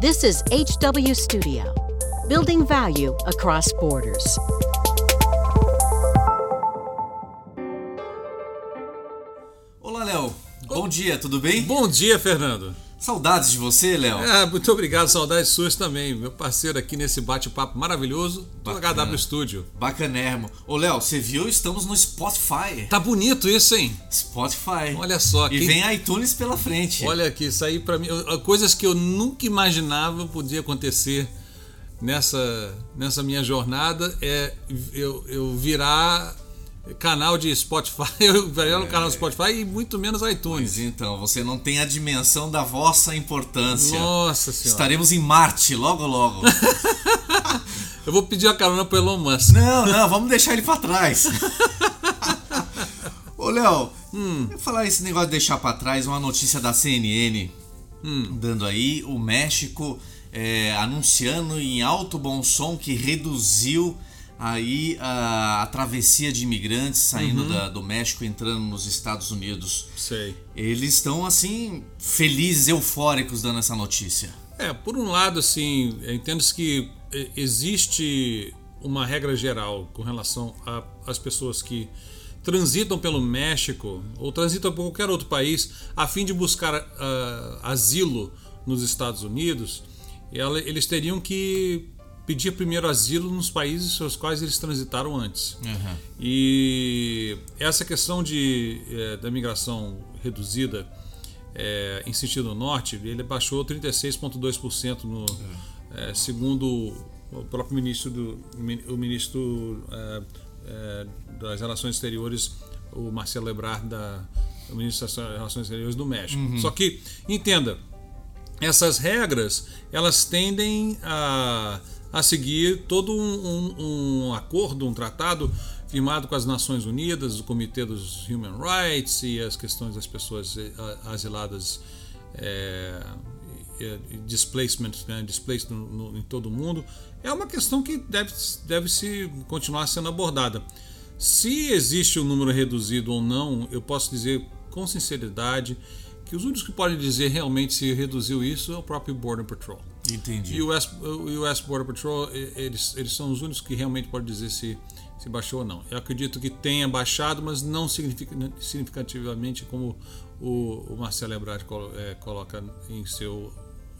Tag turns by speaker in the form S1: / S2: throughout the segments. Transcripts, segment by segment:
S1: This is HW Studio, building value across borders.
S2: Olá, Léo. Bom dia, tudo bem?
S3: Bom dia, Fernando.
S2: Saudades de você, Léo.
S3: Ah, muito obrigado, saudades suas também. Meu parceiro aqui nesse bate-papo maravilhoso do
S2: Bacana.
S3: HW Studio.
S2: Bacanérrimo. Ô, Léo, você viu? Estamos no Spotify.
S3: Tá bonito isso, hein?
S2: Spotify.
S3: Olha só.
S2: E
S3: quem-
S2: vem iTunes pela frente.
S3: Olha aqui, isso aí pra mim. Coisas que eu nunca imaginava podia acontecer nessa, nessa minha jornada é eu, eu virar canal de Spotify, eu virar no canal do Spotify e muito menos iTunes.
S2: Pois então, você não tem a dimensão da vossa importância.
S3: Nossa senhora.
S2: Estaremos em Marte logo, logo.
S3: Eu vou pedir a carona pro Elon Musk.
S2: não, não, vamos deixar ele pra trás. Ô, Léo,
S3: Hum.
S2: eu falar esse negócio de deixar pra trás, uma notícia da CNN
S3: Hum.
S2: dando aí, o México é, anunciando em alto bom som que reduziu aí a, a travessia de imigrantes saindo
S3: Uhum.
S2: da- do México entrando nos Estados Unidos.
S3: Sei.
S2: Eles estão assim felizes, eufóricos dando essa notícia.
S3: É, por um lado, assim, entendo-se que eh, existe uma regra geral com relação às pessoas que transitam pelo México ou transitam por qualquer outro país a fim de buscar ah, asilo nos Estados Unidos, eles teriam que pedir primeiro asilo nos países pelos quais eles transitaram antes. E essa questão de, eh, da migração reduzida eh, em sentido norte, ele baixou 36,2% no eh, segundo o próprio ministro do o ministro eh, eh, das Relações Exteriores, o Marcelo Ebrard da o ministro das Relações Exteriores do México. Só que entenda, essas regras elas tendem a, a seguir todo um, um- um acordo, um tratado firmado com as Nações Unidas, o Comitê dos Human Rights e as questões das pessoas eh, asiladas é, e- e displacement, né, displaced no- no- em todo o mundo, é uma questão que deve, deve se continuar sendo abordada. Se existe um número reduzido ou não, eu posso dizer com sinceridade que os únicos que podem dizer realmente se reduziu isso é o próprio Border Patrol.
S2: Entendi.
S3: E o US, o US Border Patrol, eles, eles são os únicos que realmente podem dizer se, se baixou ou não. Eu acredito que tenha baixado, mas não significa- significativamente como o, o Marcelo Ebrard colo- eh, coloca em seu,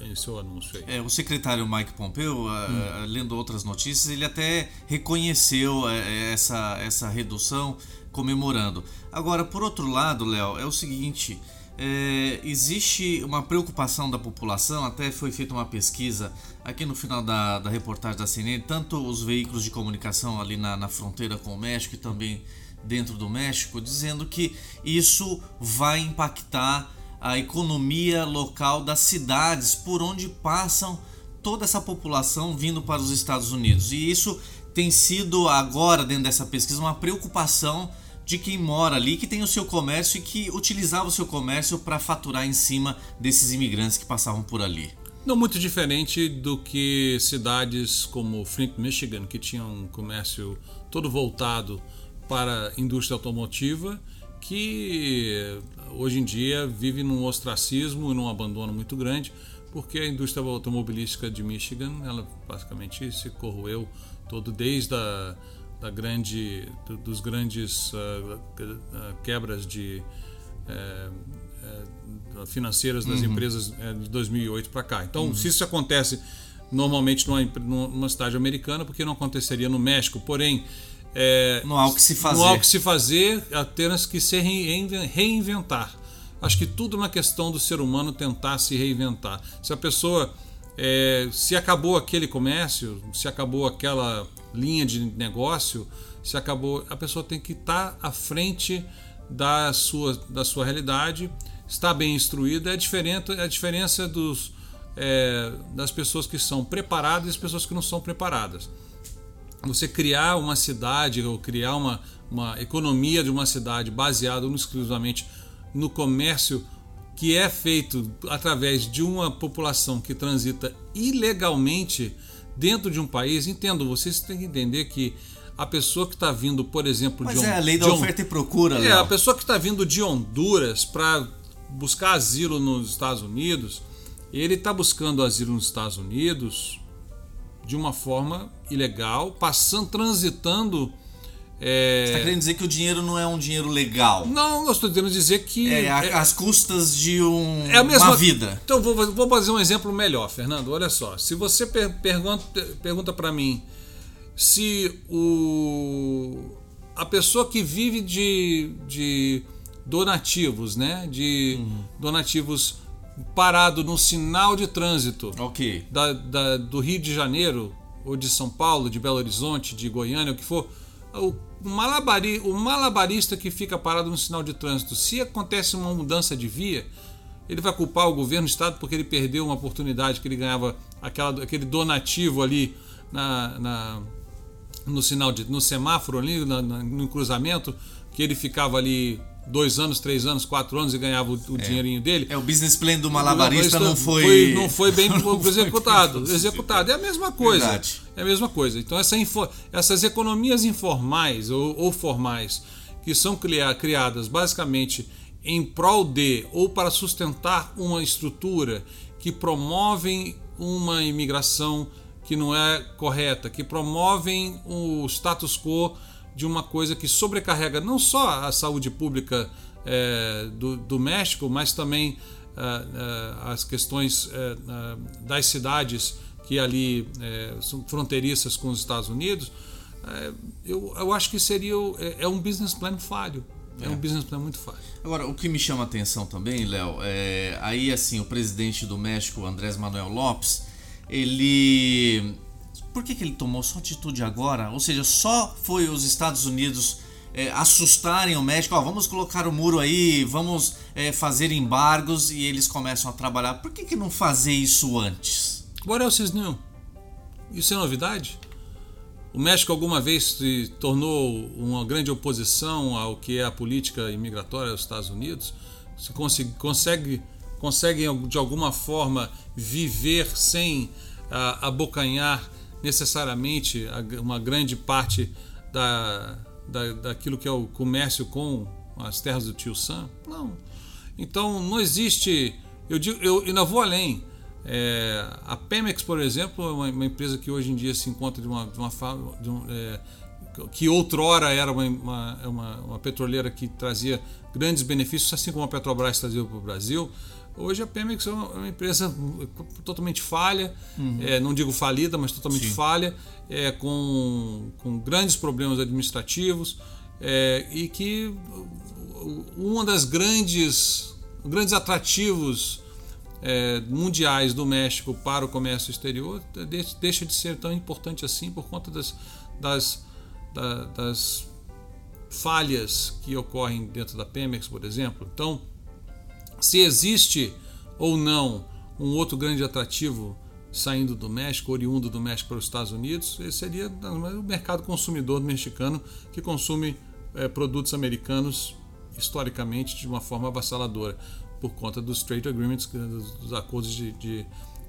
S3: em seu anúncio aí.
S2: É, o secretário Mike Pompeo, ah, ah, lendo outras notícias, ele até reconheceu eh, essa, essa redução, comemorando. Agora, por outro lado, Léo, é o seguinte: é, existe uma preocupação da população, até foi feita uma pesquisa aqui no final da, da reportagem da CNN, tanto os veículos de comunicação ali na, na fronteira com o México e também dentro do México, dizendo que isso vai impactar a economia local das cidades por onde passam toda essa população vindo para os Estados Unidos. E isso tem sido agora, dentro dessa pesquisa, uma preocupação de quem mora ali, que tem o seu comércio e que utilizava o seu comércio para faturar em cima desses imigrantes que passavam por ali.
S3: Não muito diferente do que cidades como Flint, Michigan, que tinham um comércio todo voltado para a indústria automotiva, que hoje em dia vive num ostracismo e num abandono muito grande, porque a indústria automobilística de Michigan, ela basicamente se corroeu todo desde a da grande do- dos grandes ah, quebras de eh, financeiras das empresas eh, de 2008 para cá. Então, se isso acontece normalmente numa, numa cidade americana, porque não aconteceria no México? Porém, eh,
S2: Não há o que se fazer.
S3: não há o que se fazer, apenas que se reinven- reinventar. Acho que tudo é uma questão do ser humano tentar se reinventar. Se a pessoa. eh, se acabou aquele comércio, se acabou aquela linha de negócio, se acabou. A pessoa tem que estar à frente da sua, da sua realidade, estar bem instruída. É diferente é a diferença dos, eh, das pessoas que são preparadas e as pessoas que não são preparadas você criar uma cidade ou criar uma, uma economia de uma cidade baseada exclusivamente no comércio que é feito através de uma população que transita ilegalmente dentro de um país, entendo, vocês têm que entender que a pessoa que está vindo, por exemplo,
S2: Mas
S3: de
S2: é a lei da oferta e procura,
S3: é,
S2: Léo.
S3: a pessoa que está vindo de Honduras para buscar asilo nos Estados Unidos ele está buscando asilo nos Estados Unidos de uma forma ilegal, passando, transitando.
S2: É... Você está querendo dizer que o dinheiro não é um dinheiro legal?
S3: Não, eu estou querendo dizer que.
S2: É, é às custas de um, é a mesma, uma vida.
S3: Então, vou, vou fazer um exemplo melhor, Fernando. Olha só. Se você per pergunta, pergunta para mim se o, a pessoa que vive de, de donativos, né? De uhum. donativos parado no sinal de trânsito
S2: okay.
S3: da, da, do Rio de Janeiro, ou de São Paulo, de Belo Horizonte, de Goiânia, o que for, o, malabari, o malabarista que fica parado no sinal de trânsito, se acontece uma mudança de via, ele vai culpar o governo, o Estado, porque ele perdeu uma oportunidade que ele ganhava aquela, aquele donativo ali na, na no sinal de, no semáforo ali, na, na, no cruzamento, que ele ficava ali dois anos, três anos, quatro anos e ganhava o, o é. dinheirinho dele.
S2: É, o business plan do malabarista não, não foi...
S3: foi... Não foi bem executado. Foi executado. É a mesma coisa.
S2: Verdade.
S3: É a mesma coisa. Então essa info, essas economias informais ou, ou formais que são criadas basicamente em prol de ou para sustentar uma estrutura que promovem uma imigração que não é correta, que promovem o status quo de uma coisa que sobrecarrega não só a saúde pública é, do, do, México, mas também é, é, as questões é, é, das cidades que ali é, são fronteiriças com os Estados Unidos, eu, eu acho que seria é, um business plan falho. É. um business plan muito falho.
S2: Agora, o que me chama a atenção também, Léo, é aí assim, o presidente do México, Andrés Manuel Lopes, ele por que, que ele tomou só atitude agora? Ou seja, só foi os Estados Unidos é, assustarem o México, ó, vamos colocar o muro aí, vamos é, fazer embargos e eles começam a trabalhar. Por que, que não fazer isso antes?
S3: What else is new? Isso é novidade? O México alguma vez se tornou uma grande oposição ao que é a política imigratória dos Estados Unidos? Se consegue, consegue, consegue de alguma forma viver sem uh, abocanhar necessariamente uma grande parte da, da, daquilo que é o comércio com as terras do tio Sam? Não. Então não existe. Eu, digo, eu ainda vou além. É, a Pemex, por exemplo, é uma, uma, empresa que hoje em dia se encontra de uma, de uma de um, é, que outrora era uma, uma, uma, uma, petroleira que trazia grandes benefícios, assim como a Petrobras trazia para o Brasil. Hoje a Pemex é uma empresa totalmente falha, uhum. é, não digo falida, mas totalmente Sim. falha, é, com, com grandes problemas administrativos é, e que uma das grandes, grandes atrativos é, mundiais do México para o comércio exterior deixa de ser tão importante assim por conta das, das, das falhas que ocorrem dentro da Pemex, por exemplo. Então, se existe ou não um outro grande atrativo saindo do México, oriundo do México para os Estados Unidos, esse seria o mercado consumidor mexicano que consome é, produtos americanos historicamente de uma forma avassaladora por conta dos trade agreements, dos acordos de, de,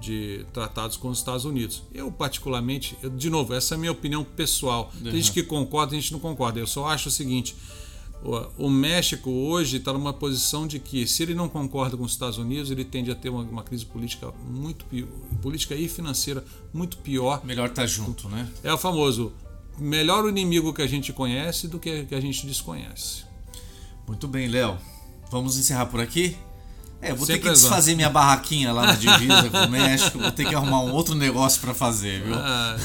S3: de tratados com os Estados Unidos. Eu particularmente, eu, de novo, essa é a minha opinião pessoal. Tem gente que concorda, tem gente que não concorda. Eu só acho o seguinte: o México hoje está numa posição de que, se ele não concorda com os Estados Unidos, ele tende a ter uma, uma crise política muito pior, política e financeira muito pior.
S2: Melhor estar tá junto, né?
S3: É o famoso melhor o inimigo que a gente conhece do que que a gente desconhece.
S2: Muito bem, Léo. Vamos encerrar por aqui? É, vou Sempre ter que desfazer minha barraquinha lá na divisa com o México, vou ter que arrumar um outro negócio para fazer, viu? Ah.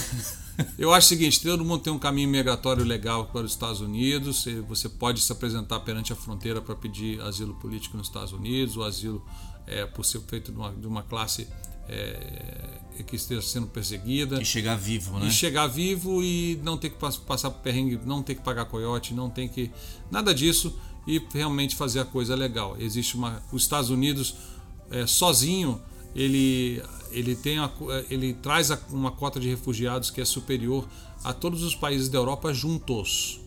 S3: Eu acho o seguinte: todo mundo tem um caminho migratório legal para os Estados Unidos. Você pode se apresentar perante a fronteira para pedir asilo político nos Estados Unidos, o asilo é, por ser feito de uma, de uma classe é, que esteja sendo perseguida.
S2: E chegar vivo, né?
S3: E chegar vivo e não ter que passar por perrengue, não ter que pagar coiote, não tem que. Nada disso e realmente fazer a coisa legal. Existe uma. Os Estados Unidos é, sozinho ele, ele, tem a, ele traz uma cota de refugiados que é superior a todos os países da Europa juntos.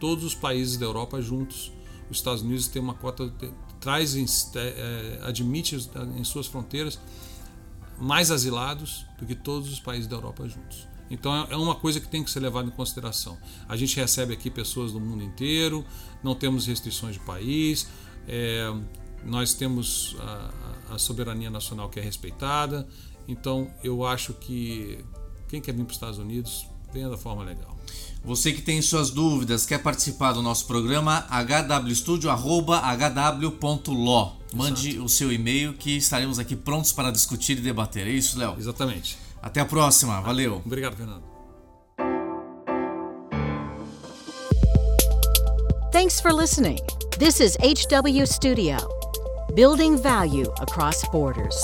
S3: Todos os países da Europa juntos. Os Estados Unidos tem uma cota, traz, é, admite em suas fronteiras mais asilados do que todos os países da Europa juntos. Então é uma coisa que tem que ser levada em consideração. A gente recebe aqui pessoas do mundo inteiro, não temos restrições de país, é, nós temos a, a soberania nacional que é respeitada. Então eu acho que quem quer vir para os Estados Unidos venha da forma legal.
S2: Você que tem suas dúvidas, quer participar do nosso programa, hwstudio.hw.lo. Mande Exato. o seu e-mail que estaremos aqui prontos para discutir e debater. É isso, Léo?
S3: Exatamente.
S2: Até a próxima. Valeu.
S3: Obrigado, Fernando.
S1: Thanks for listening. This is HW Studio, building value across borders.